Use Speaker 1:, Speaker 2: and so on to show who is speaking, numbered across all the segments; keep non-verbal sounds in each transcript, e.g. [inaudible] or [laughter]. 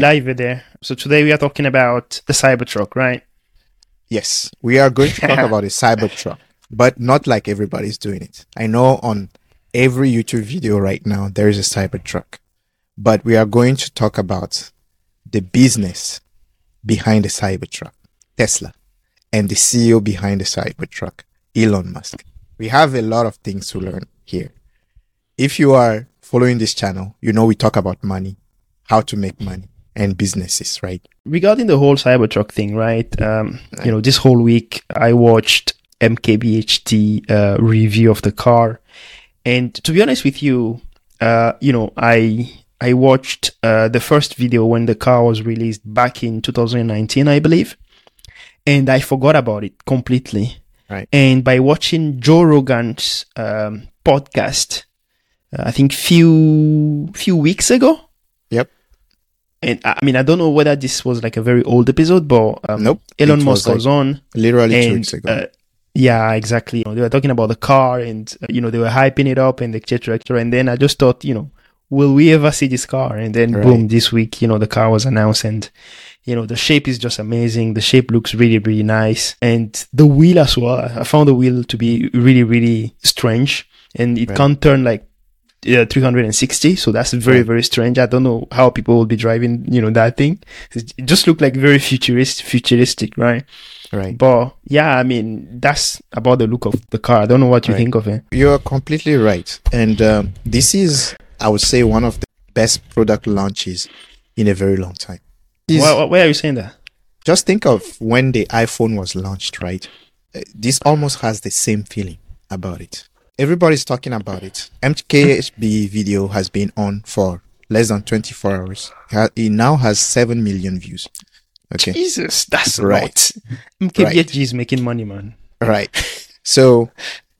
Speaker 1: live there. So today we are talking about the Cybertruck, right?
Speaker 2: Yes, we are going to talk [laughs] about a Cybertruck, but not like everybody's doing it. I know on every YouTube video right now there is a Cybertruck, but we are going to talk about the business behind the Cybertruck, Tesla, and the CEO behind the Cybertruck, Elon Musk. We have a lot of things to learn here. If you are following this channel, you know we talk about money, how to make money, and businesses, right?
Speaker 1: Regarding the whole Cybertruck thing, right? Um, you know, this whole week I watched MKBHD uh, review of the car, and to be honest with you, uh, you know, I I watched uh, the first video when the car was released back in 2019, I believe, and I forgot about it completely.
Speaker 2: Right.
Speaker 1: And by watching Joe Rogan's um, podcast, uh, I think few few weeks ago,
Speaker 2: Yep.
Speaker 1: And I mean I don't know whether this was like a very old episode, but um,
Speaker 2: Nope.
Speaker 1: Elon Musk
Speaker 2: was, like,
Speaker 1: on,
Speaker 2: Literally two
Speaker 1: and
Speaker 2: weeks ago.
Speaker 1: uh, yeah, exactly. You know, they were talking about the car, and uh, you know they were hyping it up and etc. etc. And then I just thought, you know, will we ever see this car? And then
Speaker 2: Right.
Speaker 1: boom, this week, you know, the car was announced, and you know the shape is just amazing. The shape looks really really nice, and the wheel as well. I found the wheel to be really really strange, and it
Speaker 2: Right.
Speaker 1: can't turn like. Uh, 360 so that's very very strange i don't know how people will be driving you know that thing it just looked like very futuristic futuristic right
Speaker 2: right.
Speaker 1: but yeah, I mean that's about the look of the car. I don't know what you
Speaker 2: Right.
Speaker 1: think of it.
Speaker 2: You're completely right. And um, this is, I would say, one of the best product launches in a very long time. This-
Speaker 1: Why, why are you saying that?
Speaker 2: just think of when the iPhone was launched, right? Uh, This almost has the same feeling about it. Everybody's talking about it. MKHB video has been on for less than 24 hours. It now has 7 million views. Okay.
Speaker 1: Jesus, that's
Speaker 2: Right.
Speaker 1: right. MKBHD is making money, man.
Speaker 2: Right. So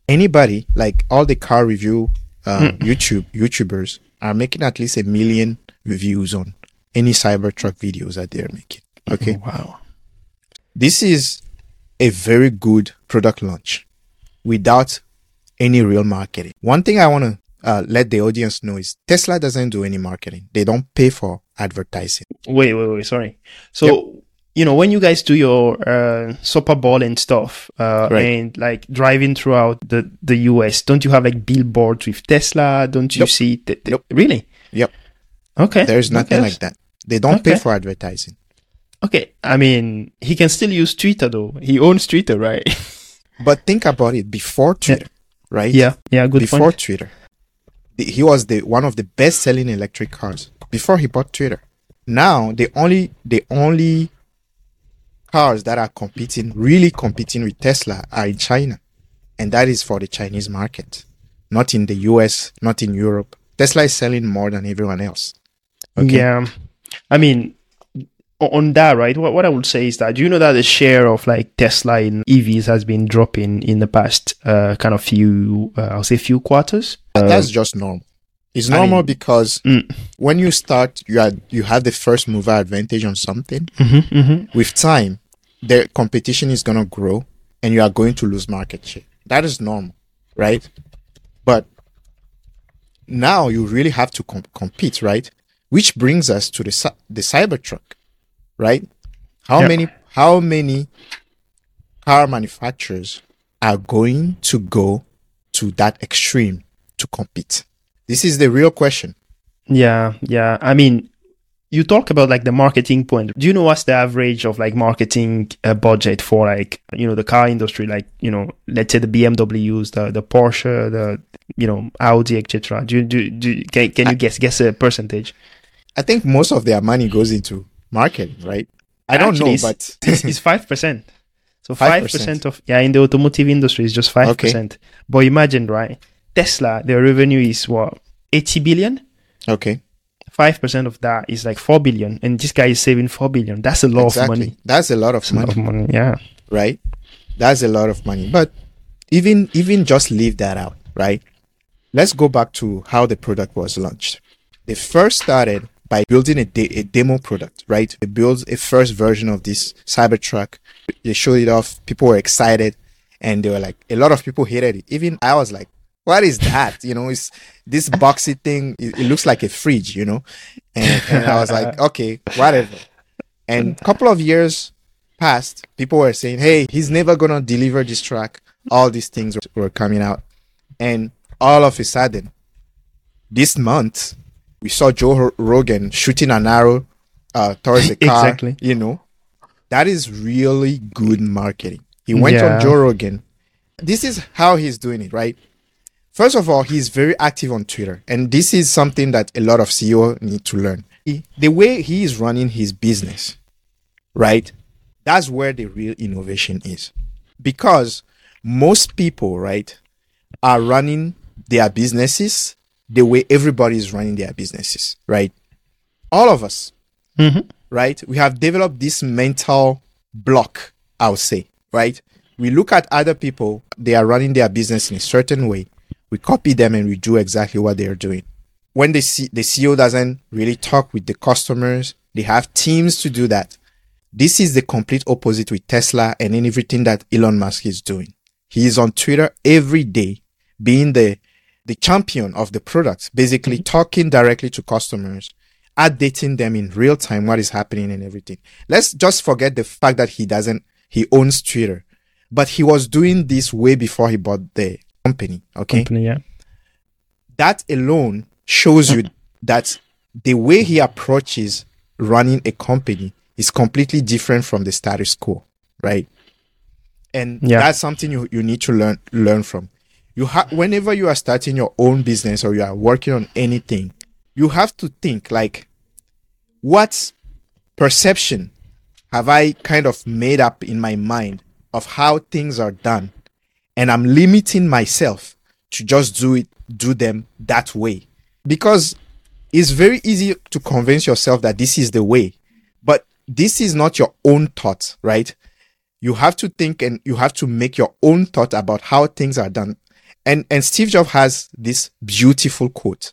Speaker 2: anybody, like all the car review um, YouTube YouTubers are making at least a million reviews on any Cybertruck videos that they're making. Okay.
Speaker 1: Wow.
Speaker 2: This is a very good product launch without any real marketing. One thing I want to uh, let the audience know is Tesla doesn't do any marketing. They don't pay for advertising.
Speaker 1: Wait, wait, wait. Sorry. So you know when you guys do your uh, Super Bowl and stuff, uh,
Speaker 2: Right.
Speaker 1: and like driving throughout the the US, don't you have like billboards with Tesla? Don't you see? The-
Speaker 2: Nope.
Speaker 1: Really?
Speaker 2: Yep.
Speaker 1: Okay.
Speaker 2: There's nothing like that. They don't pay for advertising.
Speaker 1: Okay. I mean, he can still use Twitter though. He owns Twitter, right? [laughs]
Speaker 2: But think about it before Twitter, right?
Speaker 1: yeah. Yeah. Good
Speaker 2: before
Speaker 1: point.
Speaker 2: Twitter. He was the one of the best selling electric cars before he bought Twitter. Now the only the only cars that are competing, really competing with Tesla are in China. And that is for the Chinese market. Not in the US, not in Europe. Tesla is selling more than everyone else. Okay.
Speaker 1: Yeah. I mean, on that, right? What, what I would say is that you know that the share of like Tesla in EVs has been dropping in the past uh, kind of few, uh, I'll say few quarters?
Speaker 2: But That's just normal. It's
Speaker 1: I
Speaker 2: normal
Speaker 1: mean-
Speaker 2: because
Speaker 1: Mm.
Speaker 2: when you start, you are you have the first mover advantage on something.
Speaker 1: Mm-hmm, mm-hmm.
Speaker 2: with time, the competition is going to grow and you are going to lose market share. That is normal, right? But now you really have to com- compete, right? Which brings us to the the Cybertruck, right? How
Speaker 1: Yeah.
Speaker 2: many how many car manufacturers are going to go to that extreme to compete? This is the real question.
Speaker 1: Yeah, yeah. I mean, you talk about like the marketing point. Do you know what's the average of like marketing uh, budget for like you know the car industry? Like you know, let's say the BMWs, the the Porsche, the you know Audi, etc. Do you do, do can, can you guess guess a percentage?
Speaker 2: I think most of their money goes into marketing, right? I don't
Speaker 1: Actually,
Speaker 2: know, but
Speaker 1: it's five percent. So five
Speaker 2: 5%.
Speaker 1: of yeah in the automotive industry is just five percent. Okay. But imagine right, Tesla their revenue is what eighty billion.
Speaker 2: okay.
Speaker 1: Five percent of that is like four billion, and this guy is saving four billion. That's a lot of money.
Speaker 2: That's a lot of
Speaker 1: That's a lot of money. Yeah.
Speaker 2: right? That's a lot of money. But even even just leave that out, right? Let's go back to how the product was launched. They first started by building a, de- a demo product, right? They built a first version of this Cybertruck. They showed it off. People were excited, and they were like, a lot of people hated it. Even I was like, what is that? You know, it's this boxy thing. It, it looks like a fridge, you know. And, and I was like, [laughs] okay, whatever. And a couple of years passed. People were saying, hey, he's never gonna deliver this truck. All these things were coming out, and all of a sudden, this month, we saw Joe Rogan shooting an arrow uh, towards the [laughs] car.
Speaker 1: Exactly.
Speaker 2: You know, that is really good marketing. He went
Speaker 1: Yeah.
Speaker 2: on Joe Rogan. This is how he's doing it, right? First of all, he's very active on Twitter, and this is something that a lot of CEO need to learn. He- the way he is running his business, right? That's where the real innovation is, because most people, right, are running their businesses the way everybody is running their businesses, right? All of us,
Speaker 1: Mhm.
Speaker 2: right? We have developed this mental block, I would say, right? We look at other people, they are running their business in a certain way. We copy them and we do exactly what they are doing. When the, C- the CEO doesn't really talk with the customers, they have teams to do that. This is the complete opposite with Tesla and in everything that Elon Musk is doing. He is on Twitter every day, being the the champion of the product, basically mm-hmm. talking directly to customers, updating them in real time what is happening and everything. Let's just forget the fact that he doesn't he owns Twitter, but he was doing this way before he bought the company. Okay,
Speaker 1: Company, yeah.
Speaker 2: that alone shows you [coughs] that the way he approaches running a company is completely different from the status quo, right? And
Speaker 1: Yeah.
Speaker 2: that's something you, you need to learn learn from. You have whenever you are starting your own business or you are working on anything, you have to think like, what perception have I kind of made up in my mind of how things are done, and I'm limiting myself to just do it, do them that way, because it's very easy to convince yourself that this is the way, but this is not your own thought, right? You have to think and you have to make your own thought about how things are done. And and Steve Jobs has this beautiful quote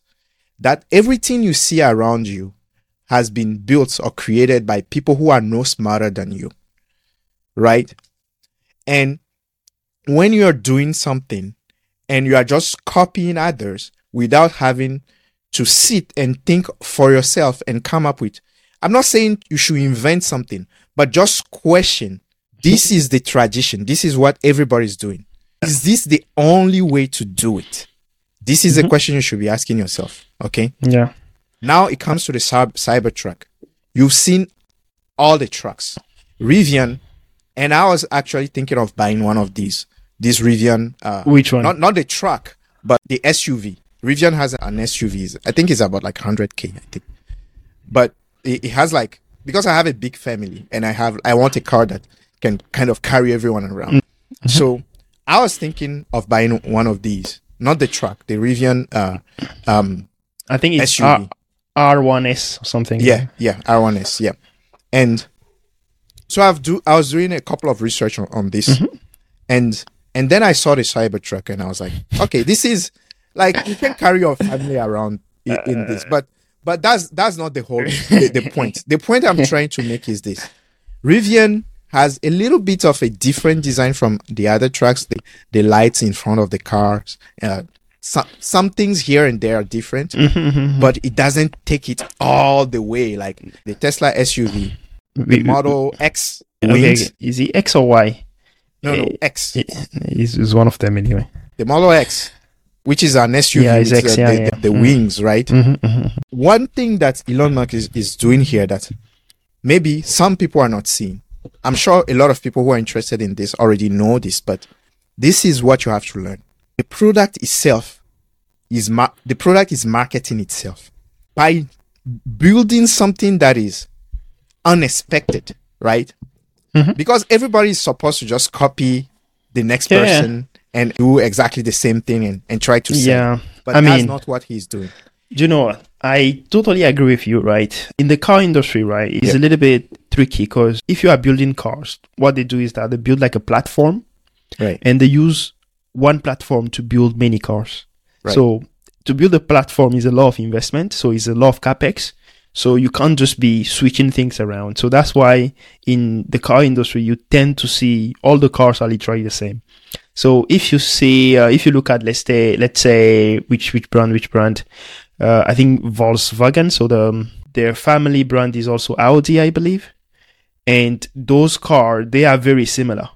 Speaker 2: that everything you see around you has been built or created by people who are no smarter than you. Right? And when you are doing something and you are just copying others without having to sit and think for yourself and come up with, I'm not saying you should invent something, but just question this is the tradition. This is what everybody's doing. Is this the only way to do it? This is a question you should be asking yourself. Okay.
Speaker 1: Yeah.
Speaker 2: Now it comes to the cyber Cybertruck. You've seen all the trucks, Rivian, and I was actually thinking of buying one of these. This Rivian, uh,
Speaker 1: Which one?
Speaker 2: Not not the truck, but the SUV. Rivian has an SUV. I think it's about like 100k. I think, but it, it has like because I have a big family and I have I want a car that can kind of carry everyone around. So I was thinking of buying one of these, not the truck, the Rivian. Uh, um,
Speaker 1: I think it's
Speaker 2: SUV.
Speaker 1: R- R1S or something.
Speaker 2: yeah, yeah, R1S, yeah. And so I've do I was doing a couple of research on, on this, and and then I saw the Cybertruck, and I was like, okay, this is like you can carry your family around in, in this, but but that's that's not the whole the, the point. The point I'm trying to make is this: Rivian has a little bit of a different design from the other trucks. The, the lights in front of the cars, uh, some some things here and there are different, but it doesn't take it all the way. Like the Tesla SUV, the Model X
Speaker 1: okay. Is he X or Y?
Speaker 2: No, no,
Speaker 1: eh,
Speaker 2: X.
Speaker 1: He's, he's one of them anyway.
Speaker 2: The Model X, which is an SUV
Speaker 1: Yeah, it's X,
Speaker 2: uh,
Speaker 1: yeah,
Speaker 2: the,
Speaker 1: yeah.
Speaker 2: the, the
Speaker 1: Mm.
Speaker 2: wings, right?
Speaker 1: Mhm, mhm.
Speaker 2: One thing that Elon Musk is, is doing here that maybe some people are not seeing. I'm sure a lot of people who are interested in this already know this, but this is what you have to learn. The product itself is mar- the product is marketing itself by building something that is unexpected, right?
Speaker 1: Mhm.
Speaker 2: Because everybody is supposed to just copy the next
Speaker 1: Yeah.
Speaker 2: person and do exactly the same thing and, and try to sell.
Speaker 1: Yeah.
Speaker 2: But
Speaker 1: I
Speaker 2: that's
Speaker 1: mean-
Speaker 2: not what he's doing.
Speaker 1: Do you know what? I totally agree with you, right? In the car industry, right, it's
Speaker 2: Yeah.
Speaker 1: a little bit tricky because if you are building cars, what they do is that they build like a platform
Speaker 2: Right.
Speaker 1: and they use one platform to build many cars.
Speaker 2: Right.
Speaker 1: So to build a platform is a lot of investment, so it's a lot of capex. So you can't just be switching things around. So that's why in the car industry you tend to see all the cars are literally the same. So if you see, uh, if you look at, let's say, let's say, which, which brand, which brand, uh, I think Volkswagen. So the, um, their family brand is also Audi, I believe. And those cars, they are very similar.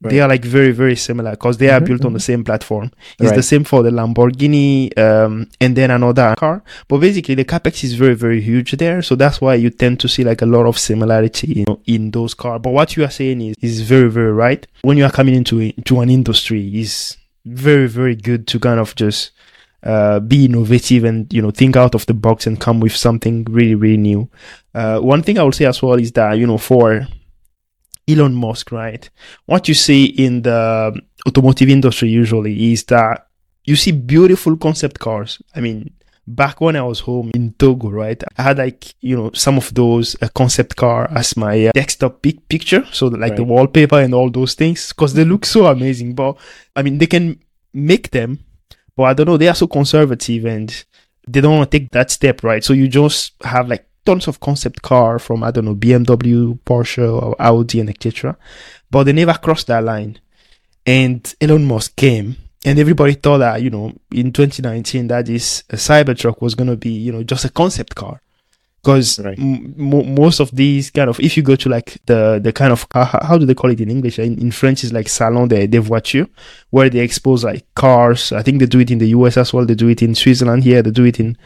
Speaker 1: Right. They are like very, very similar because they are mm-hmm, built mm-hmm. on the mm-hmm. same platform. It's right. the same for the Lamborghini, um, and then another car. But basically the capex is very, very huge there. So that's why you tend to see like a lot of similarity you know, in those cars. But what you are saying is, is very, very right. When you are coming into, into an industry is very, very good to kind of just, uh, be innovative and you know think out of the box and come with something really really new. Uh, one thing I would say as well is that you know for Elon Musk, right? What you see in the automotive industry usually is that you see beautiful concept cars. I mean, back when I was home in Togo, right? I had like, you know, some of those uh, concept car as my uh, desktop pic- picture. So like right. the wallpaper and all those things because they look so amazing. But I mean, they can make them, but I don't know, they are so conservative and they don't want to take that step, right? So you just have like tons of concept car from I don't know BMW, Porsche, or Audi, and etc. But they never crossed that line. And Elon Musk came, and everybody thought that you know in 2019 that this Cybertruck was going to be you know just a concept car. Because right. m- most of these kind of, if you go to like the the kind of uh, how do they call it in English? In, in French, is like salon de, de voiture, where they expose like cars. I think they do it in the US as well. They do it in Switzerland here. They do it in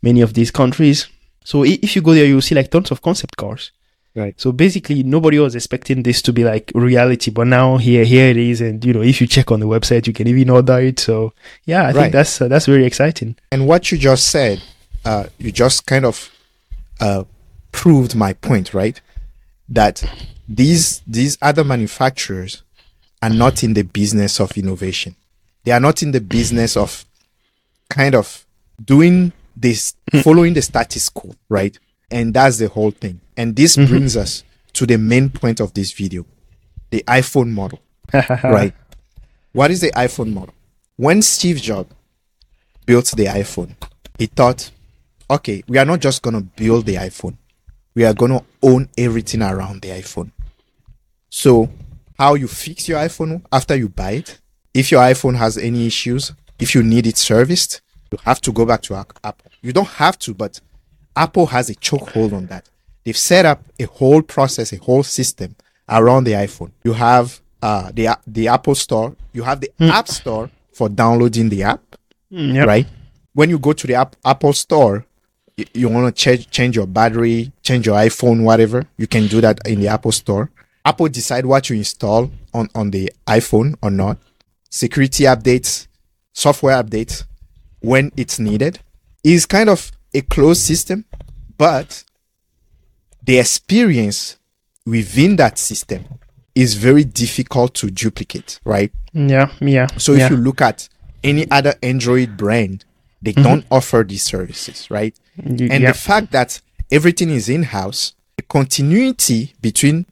Speaker 1: many of these countries so if you go there, you'll see like tons of concept cars.
Speaker 2: Right.
Speaker 1: So basically, nobody was expecting this to be like reality, but now here, here it is, and you know, if you check on the website, you can even order it. So yeah, I right. think that's uh, that's very exciting.
Speaker 2: And what you just said, uh, you just kind of uh, proved my point, right? That these these other manufacturers are not in the business of innovation. They are not in the business of kind of doing this hmm. following the status quo, right? And that's the whole thing. And this mm-hmm. brings us to the main point of this video the iPhone model, [laughs] right? What is the iPhone model? When Steve Jobs built the iPhone, he thought, okay, we are not just going to build the iPhone, we are going to own everything around the iPhone. So, how you fix your iPhone after you buy it, if your iPhone has any issues, if you need it serviced, you have to go back to Apple. You don't have to, but Apple has a chokehold on that. They've set up a whole process, a whole system around the iPhone. You have uh, the the Apple Store. You have the mm. App Store for downloading the app,
Speaker 1: mm, yep.
Speaker 2: right? When you go to the app, Apple Store, you, you want to change change your battery, change your iPhone, whatever. You can do that in the Apple Store. Apple decide what you install on on the iPhone or not. Security updates, software updates when it's needed is kind of a closed system, but the experience within that system is very difficult to duplicate, right?
Speaker 1: Yeah, yeah.
Speaker 2: So if you look at any other Android brand, they mm-hmm. don't offer these services, right? And yeah. the fact that everything is in house, the continuity between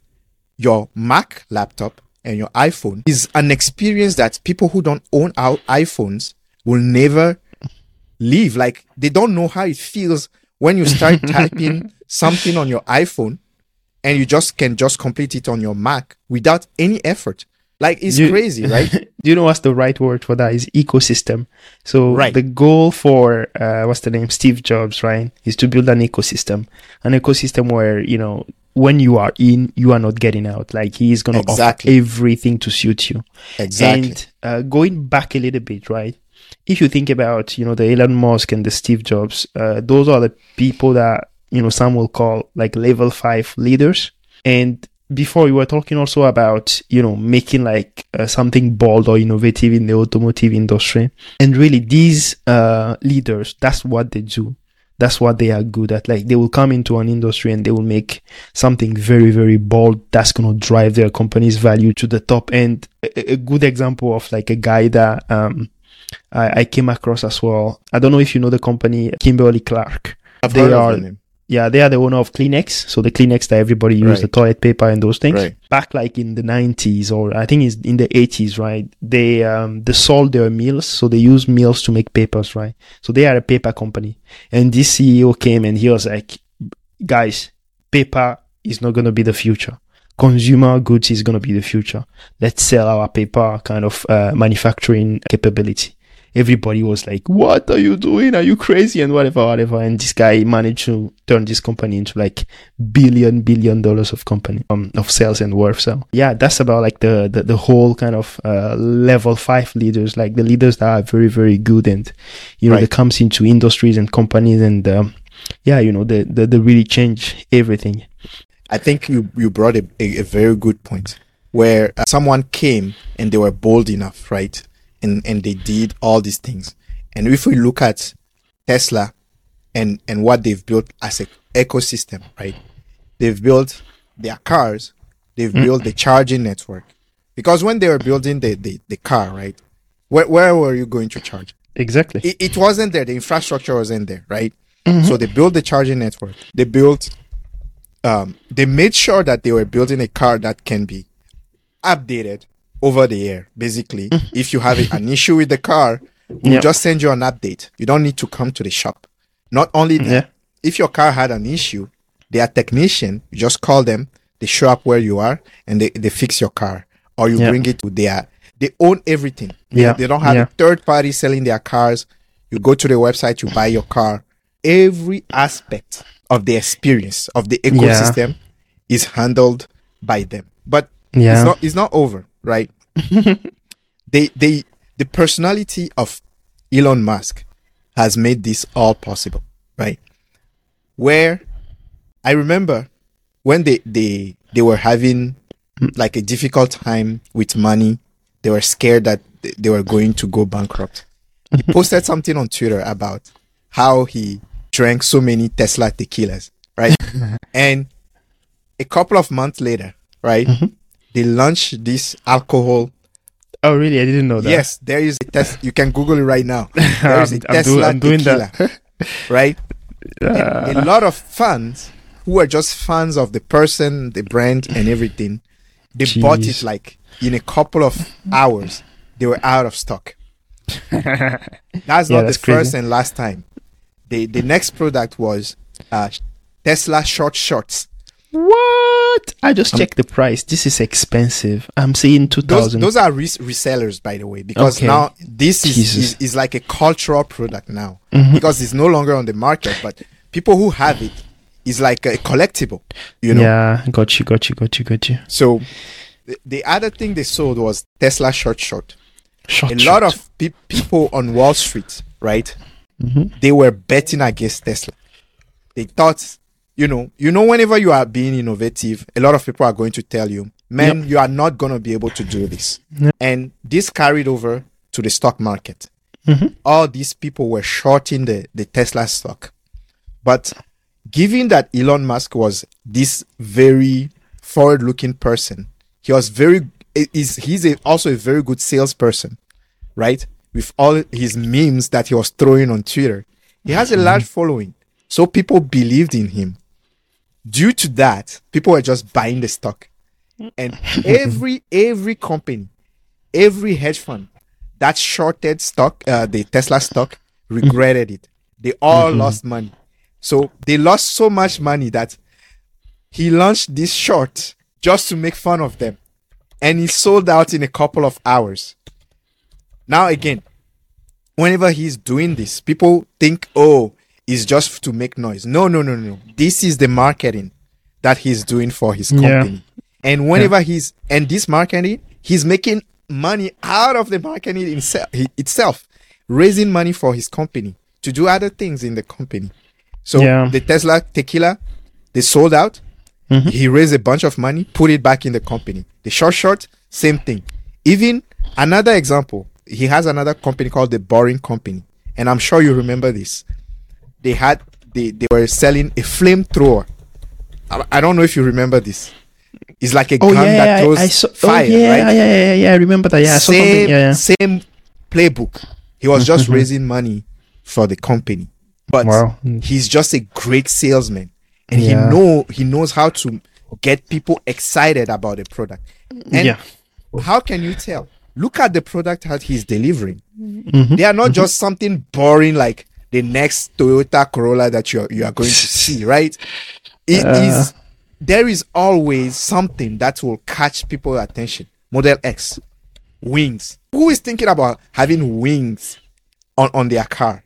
Speaker 2: your Mac laptop and your iPhone is an experience that people who don't own our iPhones will never leave. Like they don't know how it feels when you start [laughs] typing something on your iPhone and you just can just complete it on your Mac without any effort. Like it's you, crazy, [laughs] right?
Speaker 1: do you know what's the right word for that? Is ecosystem. So
Speaker 2: right.
Speaker 1: the goal for uh, what's the name? Steve Jobs, right? Is to build an ecosystem, an ecosystem where you know when you are in, you are not getting out. Like he is going to exactly. offer everything to suit you.
Speaker 2: Exactly.
Speaker 1: And uh, going back a little bit, right? if you think about, you know, the Elon Musk and the Steve Jobs, uh, those are the people that, you know, some will call like level five leaders. And before we were talking also about, you know, making like uh, something bold or innovative in the automotive industry. And really these, uh, leaders, that's what they do. That's what they are good at. Like they will come into an industry and they will make something very, very bold that's going to drive their company's value to the top. And a, a good example of like a guy that, um, I, I, came across as well. I don't know if you know the company Kimberly Clark.
Speaker 2: I've they are, the
Speaker 1: yeah, they are the owner of Kleenex. So the Kleenex that everybody uses, right. the toilet paper and those things.
Speaker 2: Right.
Speaker 1: Back like in the 90s or I think it's in the 80s, right? They, um, they sold their mills. So they use mills to make papers, right? So they are a paper company. And this CEO came and he was like, guys, paper is not going to be the future consumer goods is going to be the future. Let's sell our paper kind of uh, manufacturing capability. Everybody was like, what are you doing? Are you crazy? And whatever, whatever. And this guy managed to turn this company into like billion, billion dollars of company, um, of sales and worth. So yeah, that's about like the, the, the whole kind of, uh, level five leaders, like the leaders that are very, very good and, you know,
Speaker 2: Right.
Speaker 1: that comes into industries and companies and, um, yeah, you know, they, they, they really change everything.
Speaker 2: I think you you brought a, a, a very good point where uh, someone came and they were bold enough, right? And and they did all these things. And if we look at Tesla and and what they've built as an ecosystem, right? They've built their cars, they've built the charging network. Because when they were building the the, the car, right? Where where were you going to charge?
Speaker 1: Exactly.
Speaker 2: it, it wasn't there. The infrastructure wasn't there, right? So they built the charging network. They built, um, they made sure that they were building a car that can be updated over the air. Basically, mm-hmm. if you have an issue with the car, we'll
Speaker 1: Yep.
Speaker 2: just send you an update. You don't need to come to the shop. Not only that,
Speaker 1: Yeah.
Speaker 2: if your car had an issue, their technician, you just call them, they show up where you are and they, they fix your car. Or you
Speaker 1: Yeah.
Speaker 2: bring it to their, they own everything. They-
Speaker 1: Yeah.
Speaker 2: They don't have
Speaker 1: Yeah.
Speaker 2: a third party selling their cars. You go to the website, you buy your car. Every aspect of the experience of the ecosystem is handled by them. But
Speaker 1: Yeah.
Speaker 2: it's not it's not over, right? [laughs] they they the personality of Elon Musk has made this all possible, right? Where I remember when they they they were having like a difficult time with money, they were scared that they were going to go bankrupt. He [laughs] posted something on Twitter about how he drank so many Tesla tequilas, right? [laughs] and a couple of months later, right, mm-hmm. They launched this alcohol
Speaker 1: Oh, really? I didn't know that.
Speaker 2: Yes, there is a test. You can Google it right now. [laughs] There is a Tesla
Speaker 1: I'm doing
Speaker 2: tequila,
Speaker 1: that.
Speaker 2: right? [laughs] And a lot of fans who are just fans of the person, the brand, and everything, they bought it like in a couple of hours. They were out of stock. [laughs] That's
Speaker 1: Yeah,
Speaker 2: not
Speaker 1: that's
Speaker 2: the first and last time. The the next product was uh, Tesla short shorts.
Speaker 1: what? I just checked the price. This is expensive. I'm seeing 2000.
Speaker 2: Those those are res- resellers, by the way, because
Speaker 1: Okay.
Speaker 2: now this is, is is like a cultural product now
Speaker 1: Mm-hmm.
Speaker 2: because it's no longer on the market, but people who have it is like a collectible, you know.
Speaker 1: Yeah, got you, got you, got you, got you.
Speaker 2: So the, the other thing they sold was Tesla short short.
Speaker 1: Short,
Speaker 2: A
Speaker 1: short.
Speaker 2: lot of pe- people on Wall Street, right?
Speaker 1: Mm-hmm.
Speaker 2: They were betting against Tesla. They thought, you know, you know, whenever you are being innovative, a lot of people are going to tell you, man, you are not going to be able to do this.
Speaker 1: Yep.
Speaker 2: And this carried over to the stock market.
Speaker 1: Mhm.
Speaker 2: All these people were shorting the, the Tesla stock. But given that Elon Musk was this very forward looking person, he was very, is he's a, also a very good salesperson, right? With all his memes that he was throwing on Twitter, he has a large following. So people believed in him. Due to that, people were just buying the stock. And every, every company, every hedge fund that shorted stock, uh, the Tesla stock, regretted it. They all lost money. So they lost so much money that he launched this short just to make fun of them. And he sold out in a couple of hours. Now, again, whenever he's doing this, people think, oh, it's just to make noise. No, no, no, no. This is the marketing that he's doing for his
Speaker 1: Yeah.
Speaker 2: company. And whenever he's, and this marketing, he's making money out of the marketing itself, itself, raising money for his company to do other things in the company. So
Speaker 1: Yeah.
Speaker 2: the Tesla tequila, they sold out.
Speaker 1: Mhm.
Speaker 2: He raised a bunch of money, put it back in the company. The short short, same thing. Even another example, he has another company called the Boring Company, and I'm sure you remember this. They had they, they were selling a flamethrower. I, I don't know if you remember this. It's like a
Speaker 1: Oh
Speaker 2: gun
Speaker 1: yeah,
Speaker 2: that throws
Speaker 1: I, I saw.
Speaker 2: fire,
Speaker 1: oh yeah,
Speaker 2: right?
Speaker 1: yeah, yeah, yeah, yeah. I remember that. Yeah, I saw something.
Speaker 2: same,
Speaker 1: Yeah, yeah.
Speaker 2: same playbook. He was just raising money for the company, but
Speaker 1: Wow.
Speaker 2: he's just a great salesman, and he know he knows how to get people excited about the product. And
Speaker 1: yeah.
Speaker 2: how can you tell? Look at the product that he's delivering.
Speaker 1: Mhm.
Speaker 2: They are not just something boring like the next Toyota Corolla that you are, you are going to [laughs] see, right? It is
Speaker 1: Uh.
Speaker 2: there is always something that will catch people's attention. Model X, wings. Who is thinking about having wings on, on their car?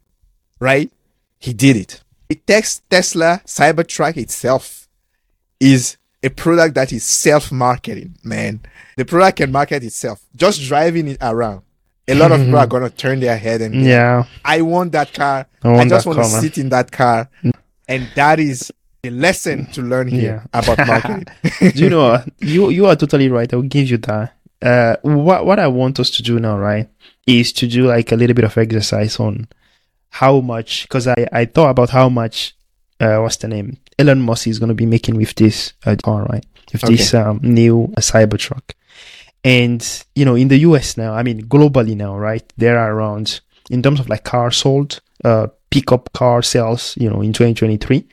Speaker 2: Right? He did it. It takes Tesla Cybertruck itself is a product that is self-marketing, man. The product can market itself. Just driving it around. A lot of people are [laughs] gonna turn their head and be,
Speaker 1: Yeah.
Speaker 2: I want that car.
Speaker 1: I
Speaker 2: I, just want to sit in that car. And that is a lesson to learn here
Speaker 1: Yeah.
Speaker 2: about [laughs] marketing.
Speaker 1: do you know [laughs] you you are totally right i'll give you that uh what what i want us to do now right is to do like a little bit of exercise on how much because i i thought about how much uh what's the name elon musk is going to be making with this uh, car right with this um new uh, cybertruck and you know in the us now i mean globally now right there are around in terms of like cars sold uh pickup car sales you know in 2023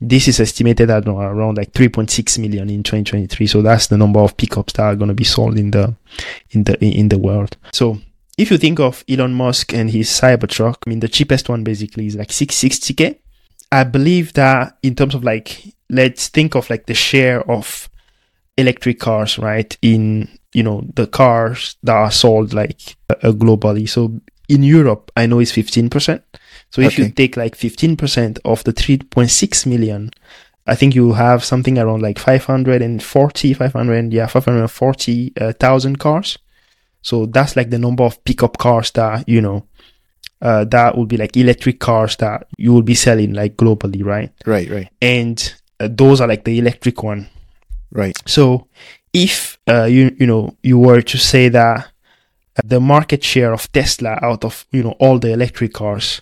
Speaker 1: this is estimated at uh, around like 3.6 million in 2023 so that's the number of pickups that are going to be sold in the in the in the world so if you think of Elon Musk and his Cybertruck, I mean the cheapest one basically is like 660k. I believe that in terms of like let's think of like the share of electric cars, right? In you know the cars that are sold like uh, globally. So in Europe, I know it's 15%. So if you take like 15% of the 3.6 million, I think you have something around like 540, 500, yeah, 540,000 cars. So that's like the number of pickup cars that, you know, uh, that would be like electric cars that you will be selling like globally, right?
Speaker 2: right, right,
Speaker 1: And uh, those are like the electric one.
Speaker 2: right.
Speaker 1: So if uh, you you know you were to say that uh, the market share of Tesla out of you know all the electric cars,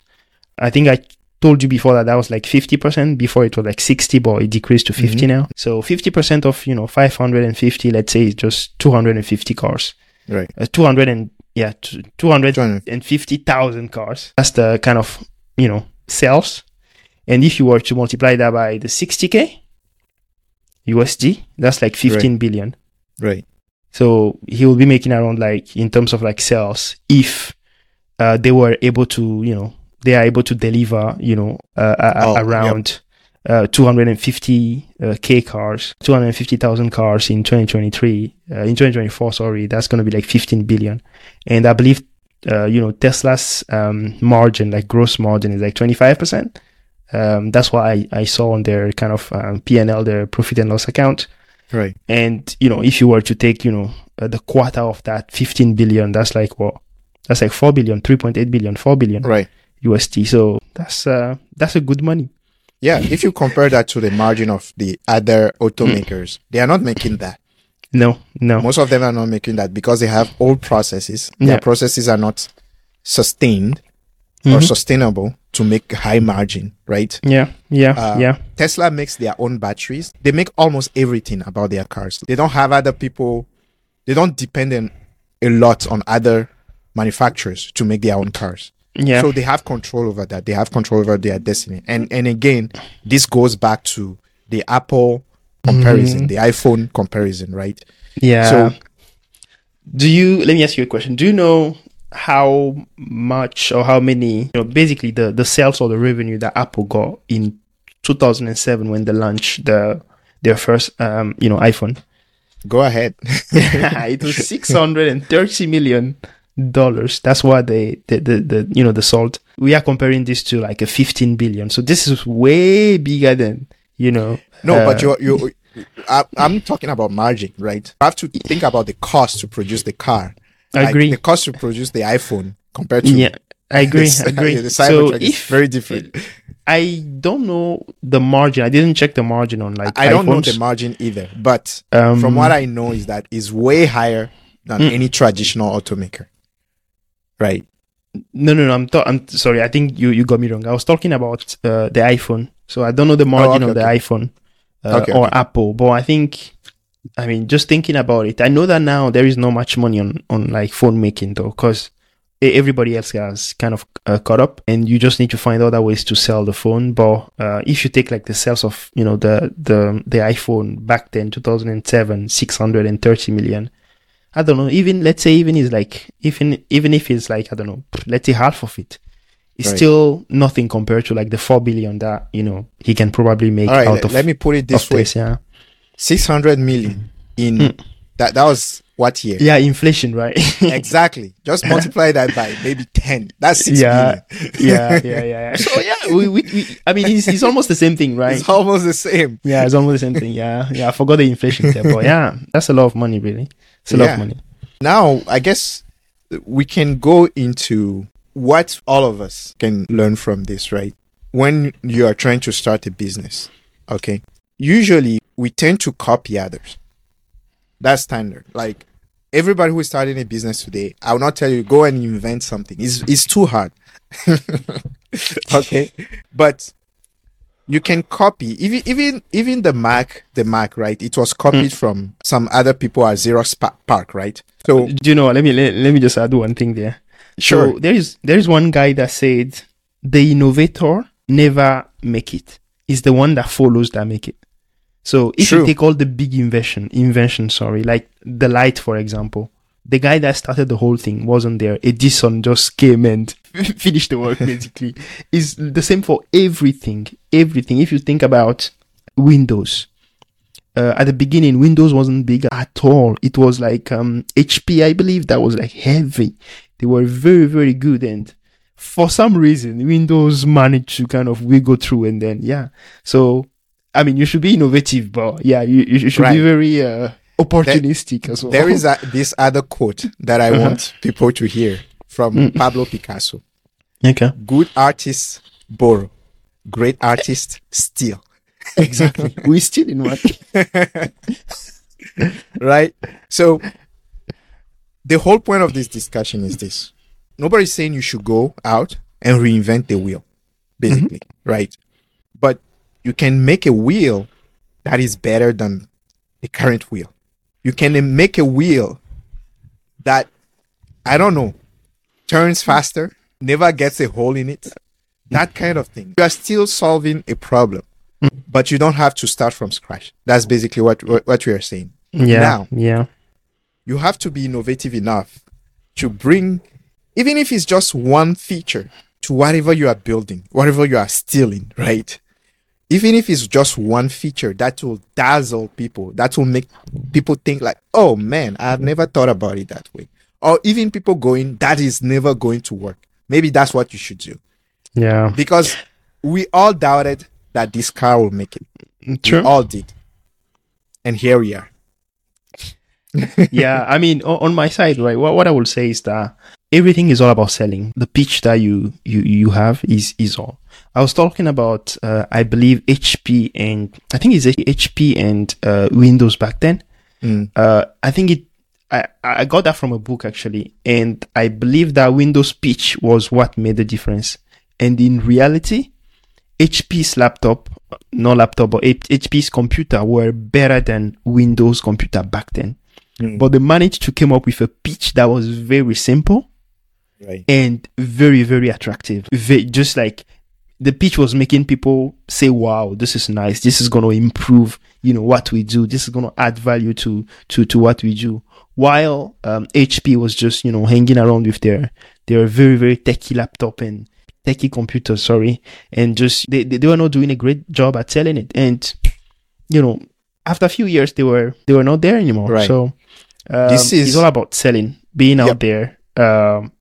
Speaker 1: I think I told you before that that was like 50% before it was like 60 but it decreased to 50 now. So 50% of you know 550 let's say is just 250 cars.
Speaker 2: Right.
Speaker 1: uh, 200 and yeah t- 250,000 cars. That's the kind of you know sales. And if you were to multiply that by the 60k USD that's like 15 billion
Speaker 2: Right.
Speaker 1: so he will be making around like in terms of like sales if uh, they were able to, you know, they are able to deliver, you know, uh,
Speaker 2: Oh, yep.
Speaker 1: around uh, 250 uh, k cars, 250,000 cars in 2023, uh, in 2024. Sorry, that's going to be like 15 billion, and I believe, uh, you know, Tesla's um, margin, like gross margin, is like 25 percent. Um, that's what I, I saw on their kind of um, P&L, their profit and loss account.
Speaker 2: Right.
Speaker 1: And you know, if you were to take, you know, uh, the quarter of that 15 billion, that's like what? That's like 4 billion, 3.8 billion, 4 billion
Speaker 2: Right.
Speaker 1: USD. So that's uh that's a good money.
Speaker 2: Yeah. If you compare that to the margin of the other automakers, they are not making that.
Speaker 1: No, no.
Speaker 2: Most of them are not making that because they have old processes. Their
Speaker 1: Yeah.
Speaker 2: processes are not sustained or
Speaker 1: Mhm.
Speaker 2: sustainable to make high margin, right?
Speaker 1: Yeah, yeah,
Speaker 2: Uh,
Speaker 1: yeah.
Speaker 2: Tesla makes their own batteries. They make almost everything about their cars. They don't have other people. They don't depend on a lot on other manufacturers to make their own cars.
Speaker 1: Yeah.
Speaker 2: So they have control over that. They have control over their destiny. And and again, this goes back to the Apple comparison, the iPhone comparison, right?
Speaker 1: yeah.
Speaker 2: So
Speaker 1: do you let me ask you a question. Do you know how much or how many, you know, basically the the sales or the revenue that Apple got in 2007 when they launched the their first um, you know, iPhone?
Speaker 2: go ahead. [laughs]
Speaker 1: it was [laughs] 630 million dollars that's what they the, the the you know the sold we are comparing this to like a 15 billion so this is way bigger than you know
Speaker 2: No,
Speaker 1: uh,
Speaker 2: but you you I, I'm talking about margin, right? You have to think about the cost to produce the car.
Speaker 1: I
Speaker 2: Like,
Speaker 1: agree
Speaker 2: The cost to produce the iPhone compared to
Speaker 1: yeah i [laughs] agree
Speaker 2: the,
Speaker 1: I agree
Speaker 2: The
Speaker 1: so if
Speaker 2: very different.
Speaker 1: i don't know the margin i didn't check the margin on like
Speaker 2: I don't know the margin either, but
Speaker 1: um,
Speaker 2: from what I know is that is way higher than
Speaker 1: Mm.
Speaker 2: any traditional automaker. Right.
Speaker 1: no no no i'm, th- I'm sorry i think you you got me wrong i was talking about uh, the iphone so i don't know the margin
Speaker 2: Oh, okay,
Speaker 1: of the
Speaker 2: okay.
Speaker 1: iphone uh,
Speaker 2: Okay,
Speaker 1: or apple but i think i mean just thinking about it i know that now there is not much money on on like phone making though because everybody else has kind of uh, caught up and you just need to find other ways to sell the phone but uh, if you take like the sales of you know the the the iphone back then 2007 630 million i don't know even let's say even is like even even if it's like i don't know let's say half of it it's
Speaker 2: Right.
Speaker 1: still nothing compared to like the 4 billion that you know he can probably make
Speaker 2: All right.
Speaker 1: out
Speaker 2: Let,
Speaker 1: of,
Speaker 2: let me put it this way.
Speaker 1: this yeah
Speaker 2: 600 million in
Speaker 1: Hmm.
Speaker 2: that that was what year?
Speaker 1: Yeah, inflation, right? [laughs]
Speaker 2: Exactly. Just multiply that by maybe 10. That's six
Speaker 1: yeah,
Speaker 2: million.
Speaker 1: yeah, yeah, yeah, yeah. So [laughs] yeah, we, we, we I mean, it's, it's almost the same thing, right?
Speaker 2: It's almost the same.
Speaker 1: Yeah, it's almost the same thing. Yeah, yeah. I forgot the inflation there, but yeah, that's a lot of money, really. It's a lot of money.
Speaker 2: Now, I guess we can go into what all of us can learn from this, right? When you are trying to start a business, okay? Usually we tend to copy others. That's standard. Like everybody who is starting a business today, I will not tell you go and invent something. It's it's too hard. [laughs] okay? But you can copy even even even the Mac, the Mac, right? It was copied hmm. from some other people at Xerox Pa- Park, right? So uh,
Speaker 1: Do you know? Let me let, let me just add one thing there.
Speaker 2: Sure.
Speaker 1: So there is there is one guy that said the innovator never make it. It's the one that follows that make it. So if
Speaker 2: True.
Speaker 1: you take all the big invention, invention, sorry, like the light, for example, the guy that started the whole thing wasn't there. Edison just came and [laughs] finished the work basically. [laughs] Is the same for everything. Everything. If you think about Windows, uh, at the beginning, Windows wasn't big at all. It was like um, HP, I believe, that was like heavy. They were very, very good, and for some reason, Windows managed to kind of wiggle through, and then yeah. So, I mean, you should be innovative, but yeah, you, you should
Speaker 2: Right.
Speaker 1: be very uh, opportunistic as well.
Speaker 2: there is a, this other quote that I want [laughs] people to hear from Pablo Picasso.
Speaker 1: okay,
Speaker 2: Good artists borrow, great artists steal. [laughs]
Speaker 1: exactly. we steal in what? [laughs]
Speaker 2: right? So the whole point of this discussion is this. Nobody's saying you should go out and reinvent the wheel, basically, right? You can make a wheel that is better than the current wheel. You can make a wheel that I don't know turns faster, never gets a hole in it. That kind of thing. You are still solving a problem, but you don't have to start from scratch. That's basically what what, what we are saying
Speaker 1: Yeah,
Speaker 2: Now.
Speaker 1: yeah,
Speaker 2: you have to be innovative enough to bring, even if it's just one feature to whatever you are building, whatever you are stealing, right? Even if it's just one feature that will dazzle people, that will make people think like, oh man, I've never thought about it that way. Or even people going, that is never going to work. Maybe that's what you should do.
Speaker 1: yeah.
Speaker 2: Because we all doubted that this car will make it.
Speaker 1: True.
Speaker 2: We all did. And here we are. [laughs]
Speaker 1: yeah, I mean, on, on my side, right? What, what I will say is that everything is all about selling. The pitch that you you you have is is all. I was talking about, uh, I believe HP and I think it's HP and uh, Windows back then.
Speaker 2: Mm.
Speaker 1: Uh, I think it. I, I got that from a book actually, and I believe that Windows pitch was what made the difference. And in reality, HP's laptop, not laptop, but HP's computer were better than Windows computer back then.
Speaker 2: Mm.
Speaker 1: But they managed to come up with a pitch that was very simple
Speaker 2: Right.
Speaker 1: and very, very attractive. Ve- just like the pitch was making people say, wow, this is nice. This is going to improve, you know, what we do. This is going to add value to, to, to what we do. While, um, HP was just, you know, hanging around with their, their very, very techy laptop and techy computer, sorry. And just, they, they, they were not doing a great job at selling it. And, you know, after a few years, they were, they were not there anymore.
Speaker 2: Right.
Speaker 1: So, um,
Speaker 2: This is-
Speaker 1: it's all about selling, being out there, um,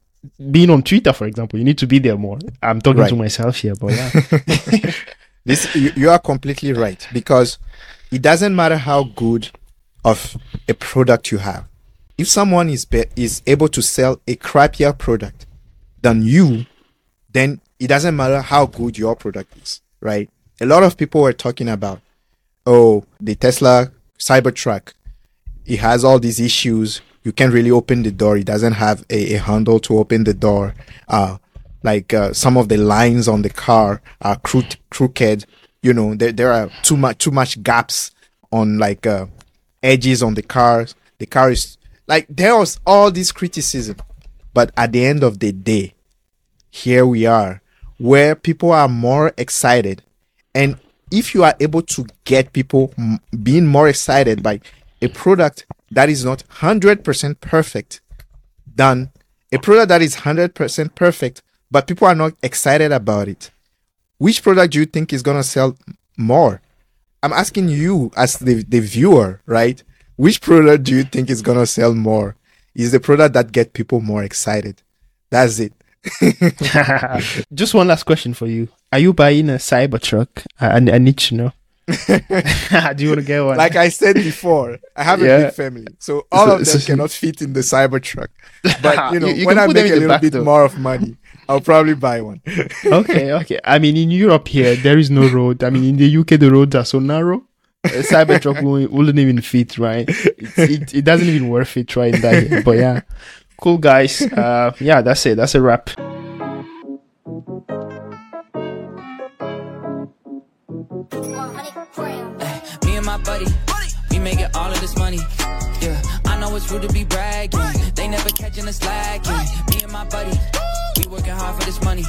Speaker 1: being on Twitter, for example, you need to be there more. I'm talking
Speaker 2: Right.
Speaker 1: to myself here, but yeah. [laughs]
Speaker 2: This you, you are completely right because it doesn't matter how good of a product you have. If someone is be, is able to sell a crappier product than you, then it doesn't matter how good your product is, right? A lot of people were talking about, oh, the Tesla Cybertruck, it has all these issues. You can't really open the door. It doesn't have a, a handle to open the door. Uh, like uh, some of the lines on the car are crooked. You know, there there are too much too much gaps on like uh, edges on the car. The car is like there was all this criticism, but at the end of the day, here we are, where people are more excited, and if you are able to get people being more excited by a product that is not hundred percent perfect, than a product that is 100% perfect, but people are not excited about it. Which product do you think is going to sell more? I'm asking you as the, the viewer, right? Which product do you think is gonna sell more? Is the product that get people more excited? That's it. [laughs] [laughs]
Speaker 1: Just one last question for you. Are you buying a Cybertruck? I, I, I need to know. [laughs] do you want to get one?
Speaker 2: Like I said before, I have
Speaker 1: Yeah.
Speaker 2: a big family, so all
Speaker 1: So-
Speaker 2: of them
Speaker 1: so-
Speaker 2: cannot fit in the Cybertruck. But [laughs] you know,
Speaker 1: You- you
Speaker 2: when I make a little bit
Speaker 1: though.
Speaker 2: more of money, I'll probably buy one. [laughs]
Speaker 1: okay, okay. I mean, in Europe here, there is no road. I mean, in the UK, the roads are so narrow. A Cybertruck wouldn't even fit, right? It, it, it doesn't even worth it trying that. here. But yeah, cool guys. Uh, yeah, that's it. That's a wrap.
Speaker 3: Me and my buddy, we making all of this money. Yeah, I know it's rude to be bragging. They never catching us slacking. Me and my buddy, we working hard for this money.